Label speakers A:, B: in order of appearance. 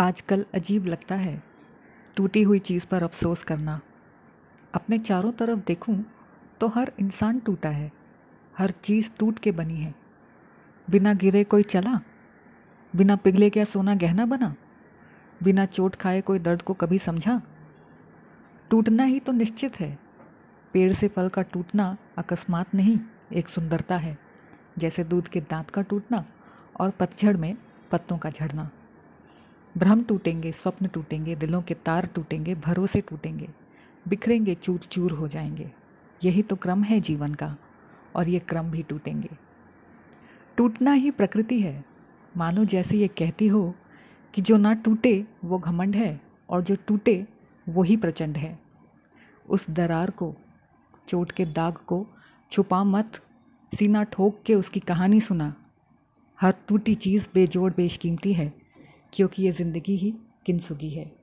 A: आजकल अजीब लगता है, टूटी हुई चीज़ पर अफसोस करना। अपने चारों तरफ़ देखूँ तो हर इंसान टूटा है, हर चीज़ टूट के बनी है। बिना गिरे कोई चला, बिना पिघले क्या सोना गहना बना, बिना चोट खाए कोई दर्द को कभी समझा? टूटना ही तो निश्चित है, पेड़ से फल का टूटना अकस्मात नहीं, एक सुंदरता है, जैसे दूध के दांत का टूटना और पतझड़ में पत्तों का झड़ना। भ्रम टूटेंगे, स्वप्न टूटेंगे, दिलों के तार टूटेंगे, भरोसे टूटेंगे, बिखरेंगे चूर चूर हो जाएँगे। यही तो क्रम है जीवन का, और ये क्रम भी टूटेंगे। टूटना ही प्रकृति है। मानो जैसे ये कहती हो कि जो ना टूटे, वो घमंड है, और जो टूटे, वो ही प्रचंड है। उस दरार को, चोट के दाग को छुपा मत, सीना ठोक के उसकी कहानी सुना। हर टूटी चीज़ बेजोड़ बेशकीमती है। क्योंकि ये ज़िंदगी ही किनसुगी है।